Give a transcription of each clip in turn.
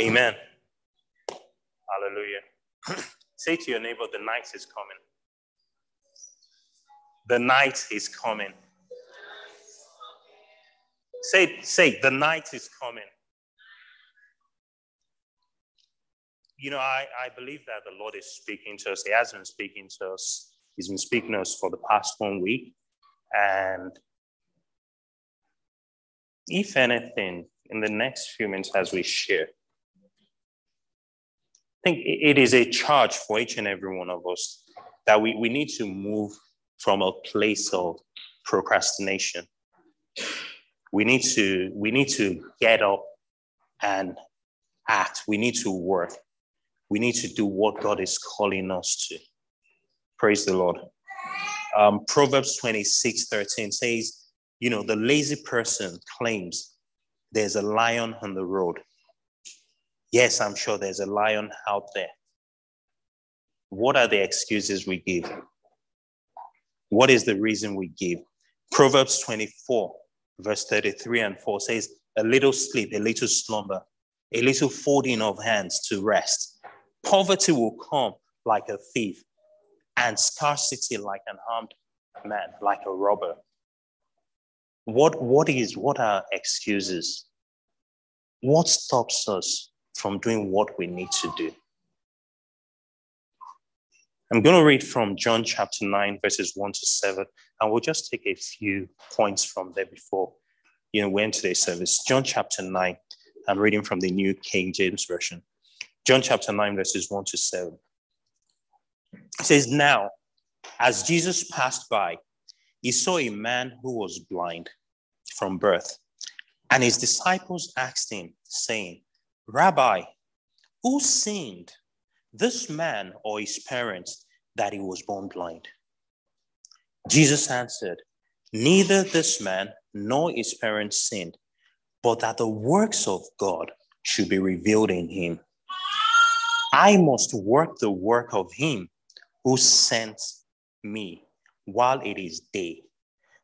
Amen. Hallelujah. Say to your neighbor, the night is coming. The night is coming. Say, say, the night is coming. You know, I, I believe that the Lord is speaking to us. He has been speaking to us. He's been speaking to us for the past one week. And if anything, in the next few minutes as we share, I think it is a charge for each and every one of us that we, we need to move from a place of procrastination. We need to we need to get up and act. We need to work. We need to do what God is calling us to. Praise the Lord. Um, Proverbs 26 13 says, you know, the lazy person claims there's a lion on the road. Yes, I'm sure there's a lion out there. What are the excuses we give? What is the reason we give? Proverbs 24, verse 33 and 4 says, A little sleep, a little slumber, a little folding of hands to rest. Poverty will come like a thief, and scarcity like an armed man, like a robber. What, what is what are excuses? What stops us from doing what we need to do? I'm going to read from John chapter 9, verses 1 to 7, and we'll just take a few points from there before you know, we end today's service. John chapter 9, I'm reading from the New King James Version. John chapter 9, verses 1 to 7. It says, Now, as Jesus passed by, he saw a man who was blind from birth. And his disciples asked him, saying, Rabbi, who sinned, this man or his parents, that he was born blind? Jesus answered, Neither this man nor his parents sinned, but that the works of God should be revealed in him. I must work the work of him who sent me while it is day.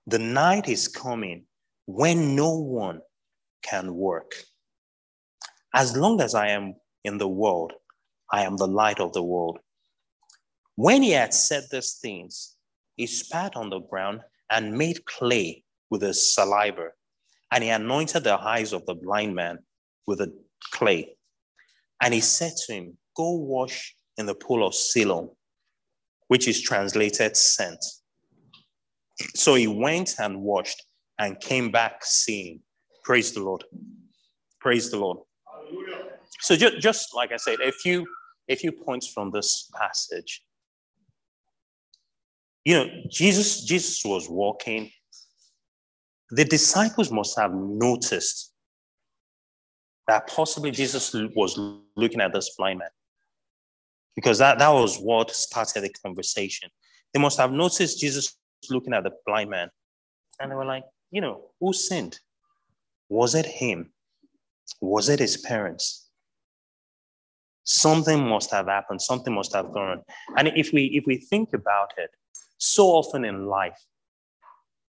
The night is coming when no one can work. As long as I am in the world, I am the light of the world. When he had said these things, he spat on the ground and made clay with his saliva, and he anointed the eyes of the blind man with the clay. And he said to him, Go wash in the pool of Siloam, which is translated sent. So he went and washed and came back seeing. Praise the Lord. Praise the Lord. So just, just like I said, a few, a few points from this passage. You know, Jesus, Jesus was walking. The disciples must have noticed that possibly Jesus was looking at this blind man. Because that, that was what started the conversation. They must have noticed Jesus looking at the blind man. And they were like, you know, who sinned? Was it him? Was it his parents? Something must have happened. Something must have gone. And if we if we think about it, so often in life,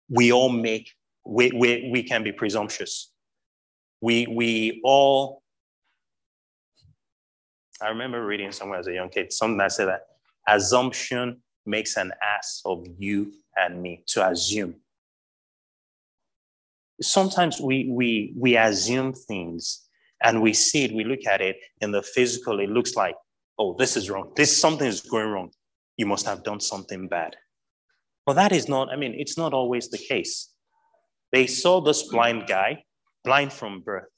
we all make we we, we can be presumptuous. We we all. I remember reading somewhere as a young kid something that said that assumption makes an ass of you and me to assume sometimes we, we, we assume things and we see it, we look at it in the physical, it looks like, oh, this is wrong. This something is going wrong. You must have done something bad. But that is not, I mean, it's not always the case. They saw this blind guy, blind from birth.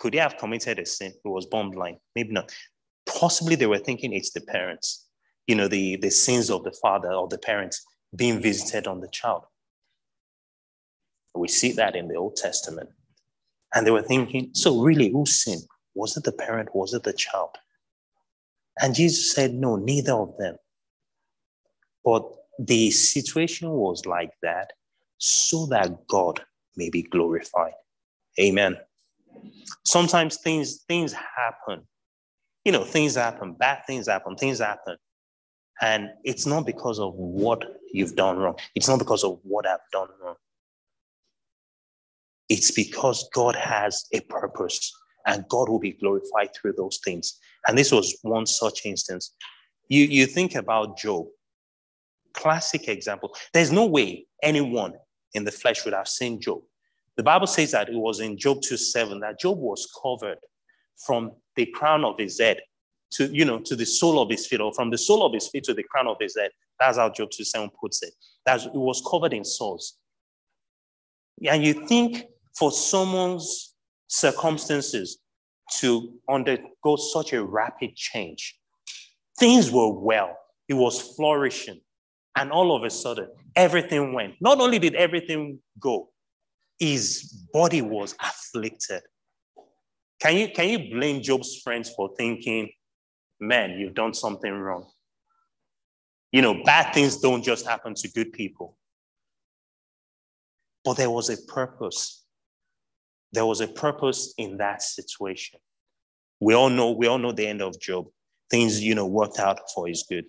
Could he have committed a sin? He was born blind. Maybe not. Possibly they were thinking it's the parents, you know, the, the sins of the father or the parents being visited on the child. We see that in the Old Testament. And they were thinking, so really, who sinned? Was it the parent? Was it the child? And Jesus said, no, neither of them. But the situation was like that so that God may be glorified. Amen. Sometimes things, things happen. You know, things happen, bad things happen, things happen. And it's not because of what you've done wrong. It's not because of what I've done wrong. It's because God has a purpose and God will be glorified through those things. And this was one such instance. You, you think about Job, classic example. There's no way anyone in the flesh would have seen Job. The Bible says that it was in Job 2 7 that Job was covered from the crown of his head to, you know, to the sole of his feet, or from the sole of his feet to the crown of his head. That's how Job 2 7 puts it. That it was covered in sores. And you think for someone's circumstances to undergo such a rapid change, things were well, it was flourishing. And all of a sudden, everything went. Not only did everything go, his body was afflicted. Can you, can you blame Job's friends for thinking, man, you've done something wrong? You know, bad things don't just happen to good people. But there was a purpose. There was a purpose in that situation. We all know, we all know the end of Job. Things, you know, worked out for his good.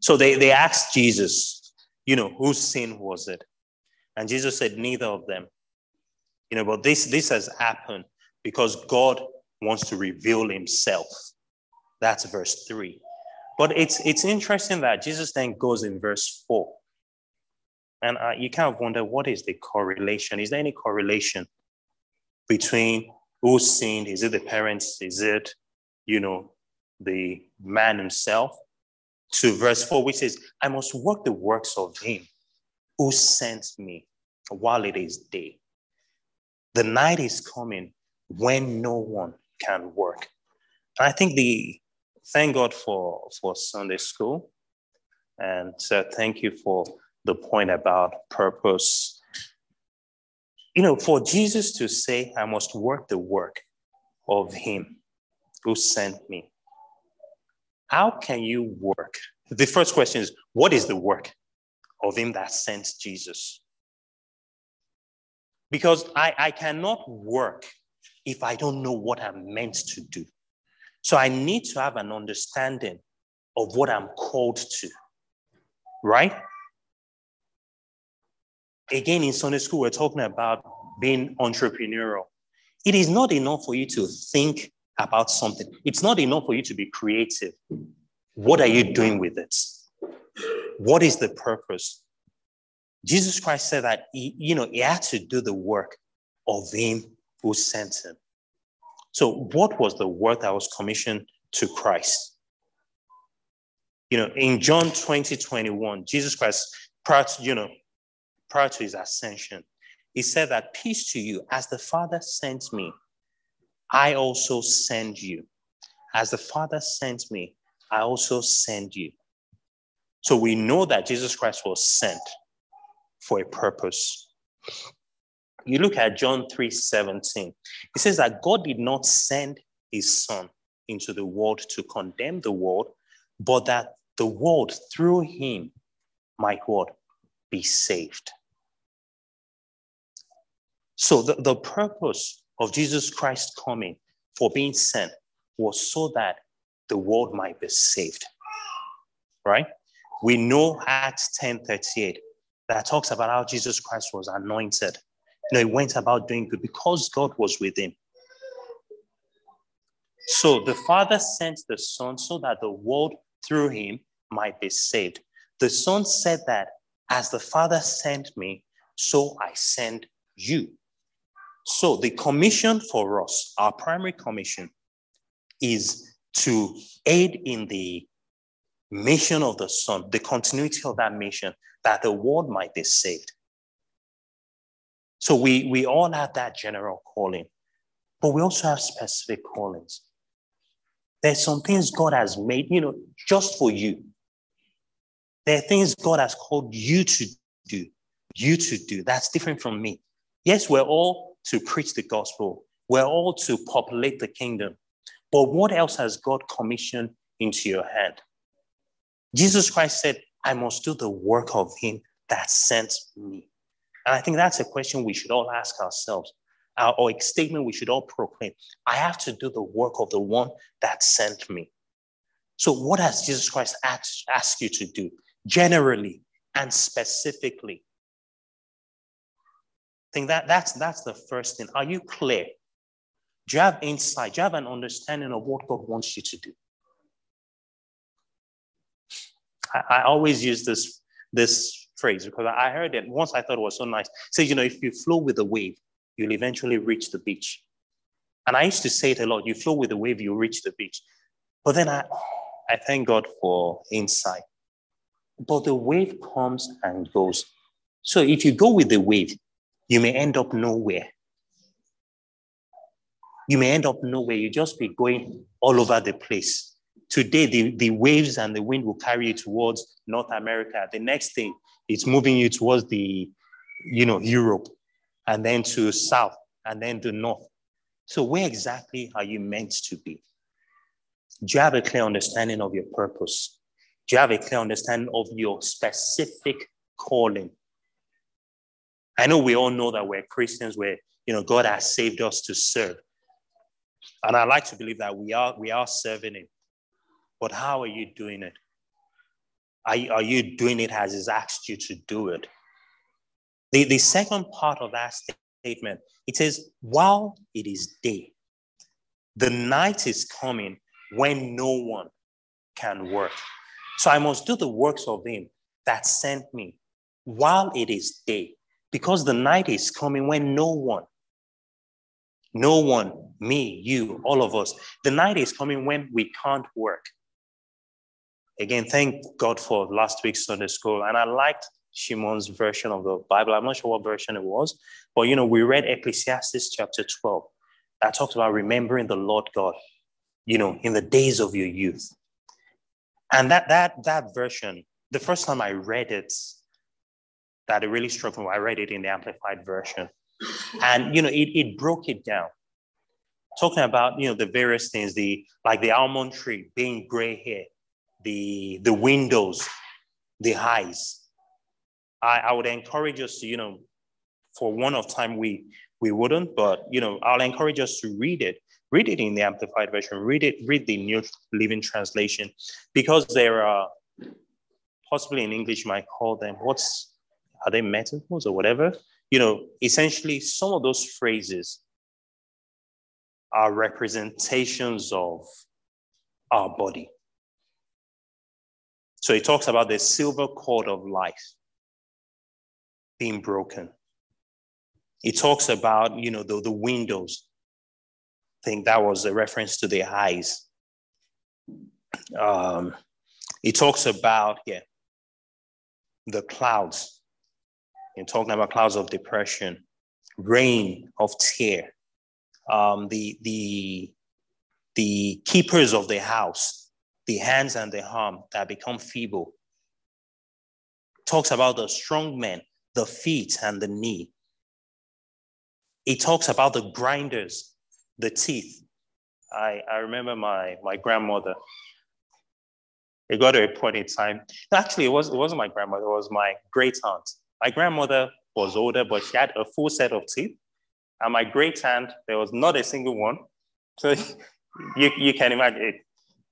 So they, they asked Jesus, you know, whose sin was it? And Jesus said, neither of them. You know, but this, this has happened because God wants to reveal himself. That's verse three. But it's, it's interesting that Jesus then goes in verse four. And uh, you kind of wonder what is the correlation? Is there any correlation between who sinned? Is it the parents? Is it, you know, the man himself? To verse 4, which says, I must work the works of him who sent me while it is day. The night is coming when no one can work. And I think the thank God for, for Sunday school. And so thank you for the point about purpose. You know, for Jesus to say, I must work the work of him who sent me. How can you work? The first question is, what is the work of him that sent Jesus? Because I, I cannot work if I don't know what I'm meant to do. So I need to have an understanding of what I'm called to, right? Again, in Sunday school, we're talking about being entrepreneurial. It is not enough for you to think about something, it's not enough for you to be creative. What are you doing with it? What is the purpose? Jesus Christ said that he, you know, he had to do the work of him who sent him. So, what was the work that was commissioned to Christ? You know, in John 20, 21, Jesus Christ, prior to, you know, prior to his ascension, he said that peace to you, as the Father sent me, I also send you. As the Father sent me, I also send you. So we know that Jesus Christ was sent for a purpose. You look at John 3 17, it says that God did not send his son into the world to condemn the world, but that the world through him might what? Be saved. So the, the purpose of Jesus Christ coming for being sent was so that the world might be saved. Right? We know Acts 10 38 that talks about how Jesus Christ was anointed. You know, he went about doing good because God was with him. So the Father sent the Son so that the world through him might be saved. The Son said that as the Father sent me, so I send you. So the commission for us, our primary commission, is to aid in the mission of the Son, the continuity of that mission, that the world might be saved. So we, we all have that general calling, but we also have specific callings. There's some things God has made, you know, just for you. There are things God has called you to do, you to do. That's different from me. Yes, we're all to preach the gospel. We're all to populate the kingdom. But what else has God commissioned into your hand? Jesus Christ said, I must do the work of him that sent me. And I think that's a question we should all ask ourselves, uh, or a statement we should all proclaim. I have to do the work of the one that sent me. So, what has Jesus Christ asked, asked you to do, generally and specifically? I think that that's, that's the first thing. Are you clear Do you have insight? Do you have an understanding of what God wants you to do? I, I always use this, this phrase because I heard it once I thought it was so nice. It says, you know, if you flow with the wave, you'll eventually reach the beach. And I used to say it a lot you flow with the wave, you reach the beach. But then I, I thank God for insight. But the wave comes and goes. So if you go with the wave, you may end up nowhere. You may end up nowhere. You just be going all over the place. Today, the, the waves and the wind will carry you towards North America. The next thing, it's moving you towards the, you know, Europe, and then to south, and then to north. So where exactly are you meant to be? Do you have a clear understanding of your purpose? Do you have a clear understanding of your specific calling? I know we all know that we're Christians, where you know God has saved us to serve. And I like to believe that we are we are serving him. But how are you doing it? Are, are you doing it as he's asked you to do it? The, the second part of that statement, it says, while it is day, the night is coming when no one can work. So I must do the works of him that sent me while it is day, because the night is coming when no one, no one, me, you, all of us, the night is coming when we can't work. Again, thank God for last week's Sunday school. And I liked Shimon's version of the Bible. I'm not sure what version it was, but you know, we read Ecclesiastes chapter 12 that talks about remembering the Lord God, you know, in the days of your youth. And that that that version, the first time I read it, that it really struck me. I read it in the amplified version. And you know, it, it broke it down. Talking about you know the various things, the like the almond tree being gray hair, the, the windows, the highs. I, I would encourage us to, you know, for one of time we we wouldn't, but you know, I'll encourage us to read it. Read it in the amplified version, read it, read the New Living Translation, because there are possibly in English might call them what's are they metaphors or whatever? You know, essentially some of those phrases are representations of our body. So he talks about the silver cord of life being broken. He talks about, you know, the, the windows. I think that was a reference to the eyes. Um, he talks about, yeah, the clouds. Talking about clouds of depression, rain of tear, um, the, the, the keepers of the house, the hands and the arm that become feeble. Talks about the strong men, the feet and the knee. It talks about the grinders, the teeth. I, I remember my, my grandmother. It got to a point in time. Actually, it, was, it wasn't my grandmother, it was my great aunt. My grandmother was older, but she had a full set of teeth. And my great aunt, there was not a single one. So you, you can imagine it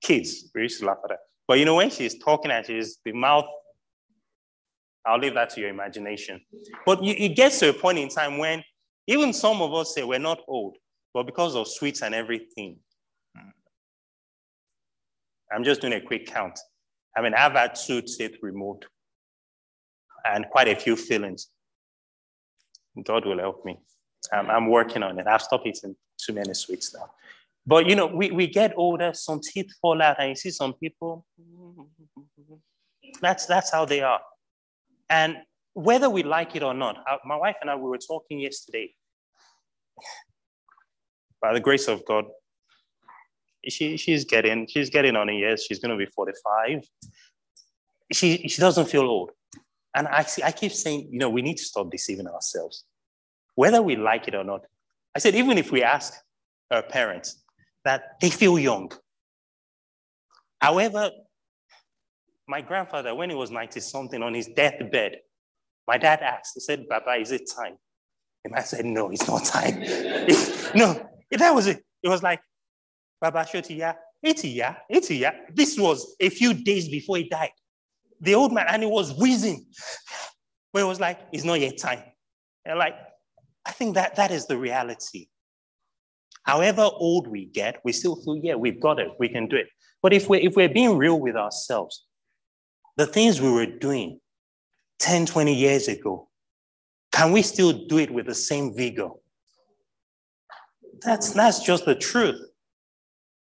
kids, we used to laugh at that. But you know, when she's talking and she's the mouth, I'll leave that to your imagination. But you, it gets to a point in time when even some of us say we're not old, but because of sweets and everything. I'm just doing a quick count. I mean, I've had two teeth removed and quite a few feelings. God will help me. I'm, I'm working on it. I've stopped eating too many sweets now. But you know, we, we get older, some teeth fall out, and you see some people, that's that's how they are. And whether we like it or not, my wife and I we were talking yesterday. By the grace of God, she, she's getting she's getting on a years. She's going to be 45. She she doesn't feel old. And I see, I keep saying, you know, we need to stop deceiving ourselves. Whether we like it or not. I said, even if we ask our parents, that they feel young. However, my grandfather, when he was 90 something on his deathbed, my dad asked, he said, Baba, is it time? And I said, No, it's not time. no, that was it. It was like, Baba Shotiya, 80 yeah, 80 yeah. This was a few days before he died. The old man, and he was wheezing. But it was like, it's not yet time. And like, I think that that is the reality. However old we get, we still feel, yeah, we've got it, we can do it. But if we're, if we're being real with ourselves, the things we were doing 10, 20 years ago, can we still do it with the same vigor? That's, that's just the truth.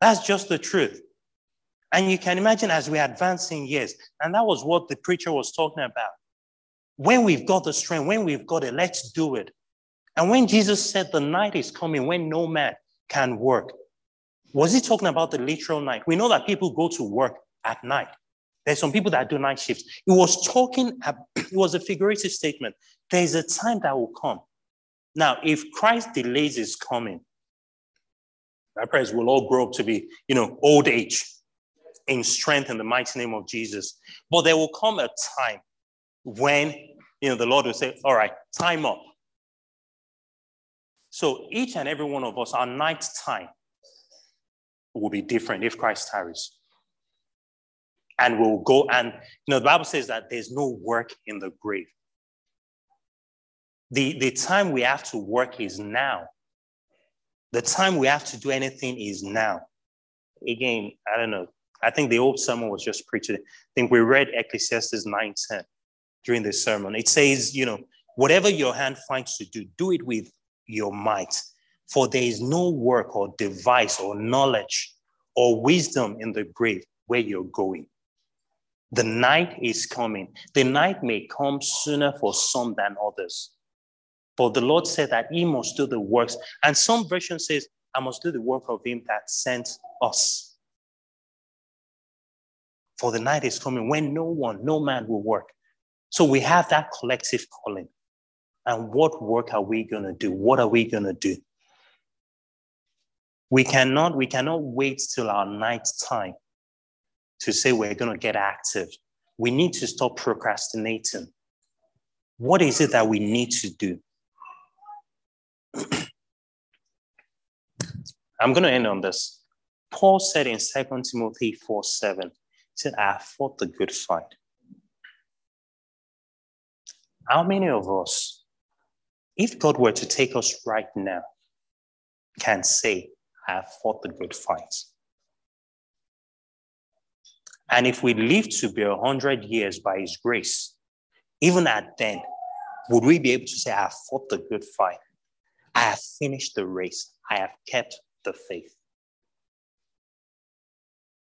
That's just the truth. And you can imagine as we advance in years, and that was what the preacher was talking about. When we've got the strength, when we've got it, let's do it. And when Jesus said the night is coming when no man can work, was he talking about the literal night? We know that people go to work at night. There's some people that do night shifts. It was talking, it was a figurative statement. There's a time that will come. Now, if Christ delays his coming, I pray we'll all grow up to be, you know, old age in strength in the mighty name of Jesus. But there will come a time when, you know, the Lord will say, all right, time up. So each and every one of us, our night time will be different if Christ tarries. And we'll go and, you know, the Bible says that there's no work in the grave. The, the time we have to work is now. The time we have to do anything is now. Again, I don't know. I think the old sermon was just preached. I think we read Ecclesiastes 9:10 during the sermon. It says, you know, whatever your hand finds to do, do it with your might. For there is no work or device or knowledge or wisdom in the grave where you're going. The night is coming. The night may come sooner for some than others. But the Lord said that he must do the works. And some version says, I must do the work of him that sent us. For the night is coming when no one, no man will work. So we have that collective calling. And what work are we going to do? What are we going to do? We cannot, we cannot wait till our night time to say we're going to get active. We need to stop procrastinating. What is it that we need to do? I'm going to end on this. Paul said in 2 Timothy 4 7, he said, ah, I have fought the good fight. How many of us if God were to take us right now, can say, ah, I have fought the good fight. And if we live to be a hundred years by his grace, even at then, would we be able to say, ah, I have fought the good fight? I have finished the race. I have kept the faith.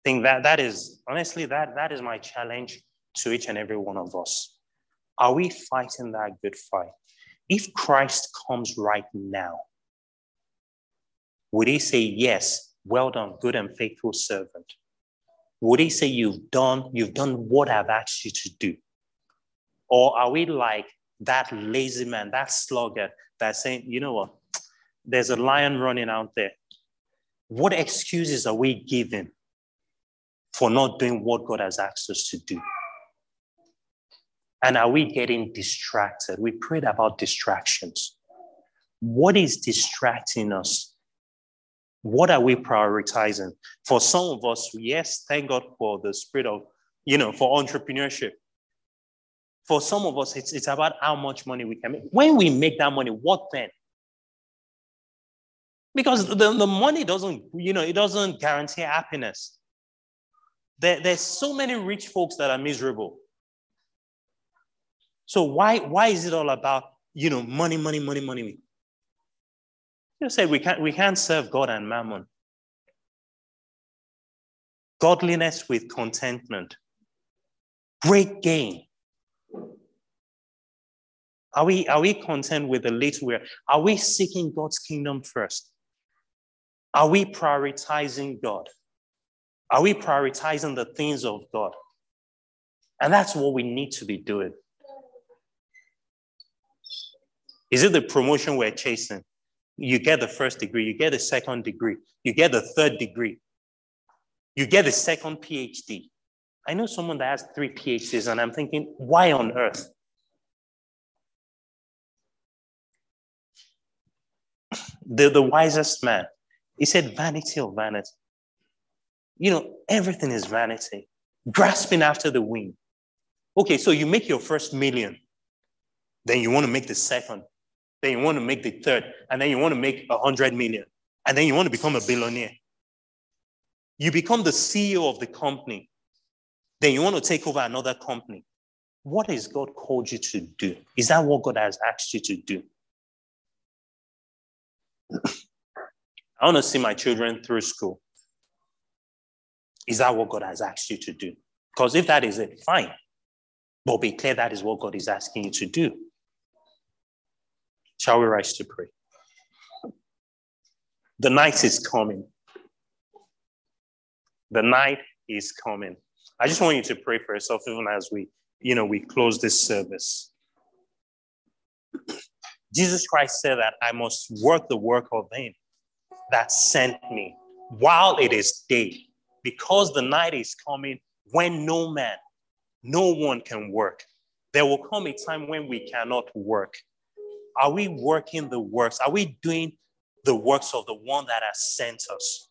Think that that is honestly that that is my challenge to each and every one of us. Are we fighting that good fight? If Christ comes right now, would he say, Yes, well done, good and faithful servant? Would he say, You've done, you've done what I've asked you to do? Or are we like that lazy man, that sluggard that's saying, you know what? There's a lion running out there. What excuses are we giving for not doing what God has asked us to do? And are we getting distracted? We prayed about distractions. What is distracting us? What are we prioritizing? For some of us, yes, thank God for the spirit of, you know, for entrepreneurship. For some of us, it's, it's about how much money we can make. When we make that money, what then? Because the, the money doesn't, you know, it doesn't guarantee happiness. There, there's so many rich folks that are miserable. So why, why is it all about, you know, money, money, money, money? You say we can't, we can't serve God and mammon. Godliness with contentment. Great gain. Are we, are we content with the little we are? Are we seeking God's kingdom first? Are we prioritizing God? Are we prioritizing the things of God? And that's what we need to be doing. Is it the promotion we're chasing? You get the first degree, you get the second degree, you get the third degree, you get the second PhD. I know someone that has three PhDs, and I'm thinking, why on earth? The, the wisest man, he said, vanity of vanity. You know, everything is vanity, grasping after the wind. Okay, so you make your first million, then you want to make the second, then you want to make the third, and then you want to make a hundred million. and then you want to become a billionaire. You become the CEO of the company, then you want to take over another company. What has God called you to do? Is that what God has asked you to do? I want to see my children through school. Is that what God has asked you to do? Because if that is it, fine. But be clear that is what God is asking you to do. Shall we rise to pray? The night is coming. The night is coming. I just want you to pray for yourself even as we, you know, we close this service. Jesus Christ said that I must work the work of him that sent me while it is day, because the night is coming when no man, no one can work. There will come a time when we cannot work. Are we working the works? Are we doing the works of the one that has sent us?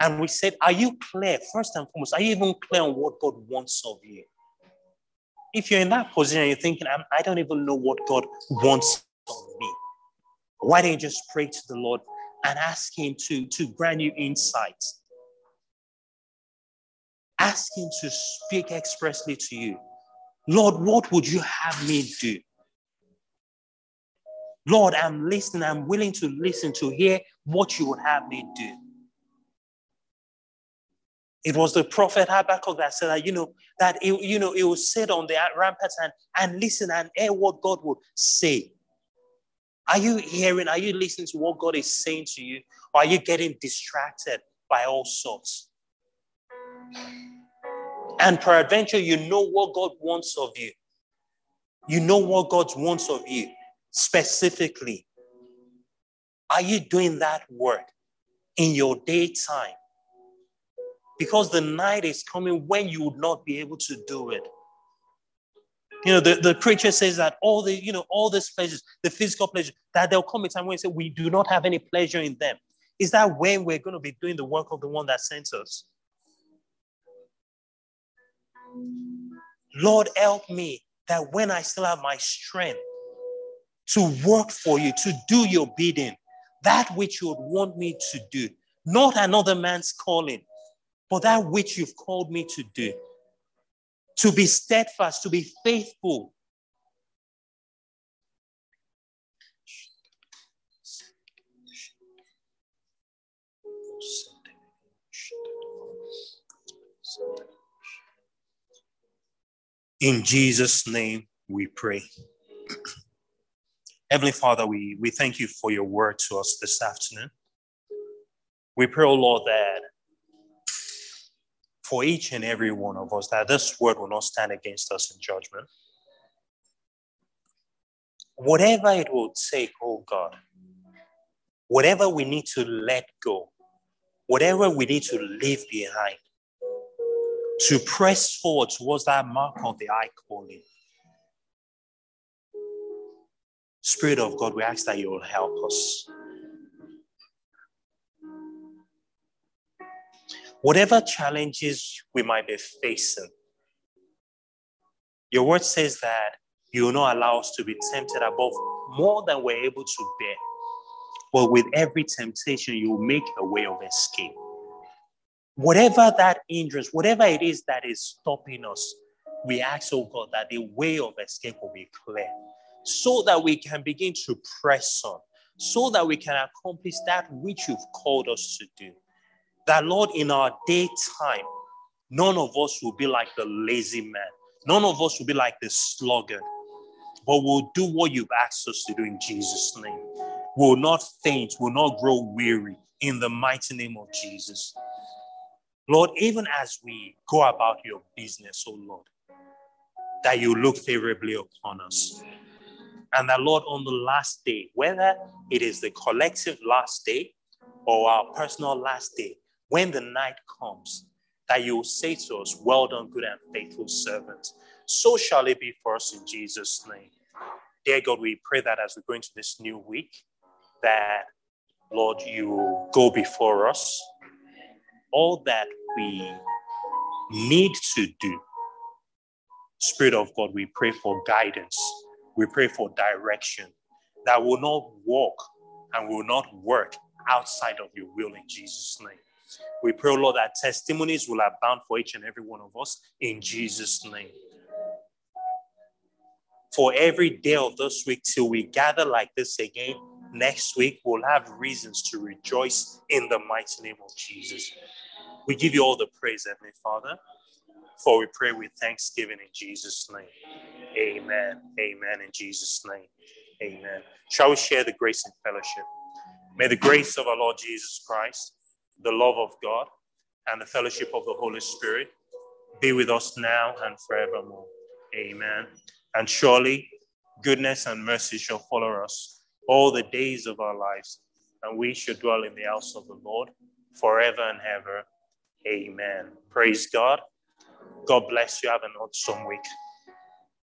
And we said, Are you clear? First and foremost, are you even clear on what God wants of you? If you're in that position you're thinking, I don't even know what God wants of me, why don't you just pray to the Lord and ask Him to, to grant you insight? Ask Him to speak expressly to you. Lord, what would you have me do? Lord, I'm listening. I'm willing to listen to hear what you would have me do. It was the prophet Habakkuk that said that, you know, that, it, you know, it will sit on the ramparts and, and listen and hear what God would say. Are you hearing? Are you listening to what God is saying to you? Or are you getting distracted by all sorts? And peradventure, you know what God wants of you. You know what God wants of you specifically. Are you doing that work in your daytime? because the night is coming when you would not be able to do it. You know, the, the preacher says that all the, you know, all these pleasures, the physical pleasure, that there'll come a time when we say we do not have any pleasure in them. Is that when we're going to be doing the work of the one that sent us? Lord, help me that when I still have my strength to work for you, to do your bidding, that which you would want me to do, not another man's calling, but that which you've called me to do, to be steadfast, to be faithful. In Jesus' name we pray. Heavenly Father, we, we thank you for your word to us this afternoon. We pray, oh Lord, that for each and every one of us that this word will not stand against us in judgment. Whatever it will take, oh God, whatever we need to let go, whatever we need to leave behind, to press forward towards that mark of the high calling. Spirit of God, we ask that you will help us. whatever challenges we might be facing, your word says that you will not allow us to be tempted above more than we're able to bear. But with every temptation, you will make a way of escape. Whatever that hindrance, whatever it is that is stopping us, we ask, oh God, that the way of escape will be clear so that we can begin to press on, so that we can accomplish that which you've called us to do that, Lord, in our daytime, none of us will be like the lazy man. None of us will be like the sluggard, but we'll do what you've asked us to do in Jesus' name. We'll not faint, we'll not grow weary in the mighty name of Jesus. Lord, even as we go about your business, oh Lord, that you look favorably upon us. And that, Lord, on the last day, whether it is the collective last day or our personal last day, when the night comes, that you will say to us, Well done, good and faithful servant. So shall it be for us in Jesus' name. Dear God, we pray that as we go into this new week, that, Lord, you go before us. All that we need to do. Spirit of God, we pray for guidance. We pray for direction that will not walk and will not work outside of your will in Jesus' name. We pray, oh Lord, that testimonies will abound for each and every one of us in Jesus' name. For every day of this week till we gather like this again, next week we'll have reasons to rejoice in the mighty name of Jesus. We give you all the praise, Heavenly Father, for we pray with thanksgiving in Jesus' name. Amen. Amen. In Jesus' name. Amen. Shall we share the grace and fellowship? May the grace of our Lord Jesus Christ, the love of God, and the fellowship of the Holy Spirit be with us now and forevermore. Amen. And surely goodness and mercy shall follow us all the days of our lives, and we shall dwell in the house of the Lord forever and ever. Amen. Praise God. God bless you. Have an awesome week.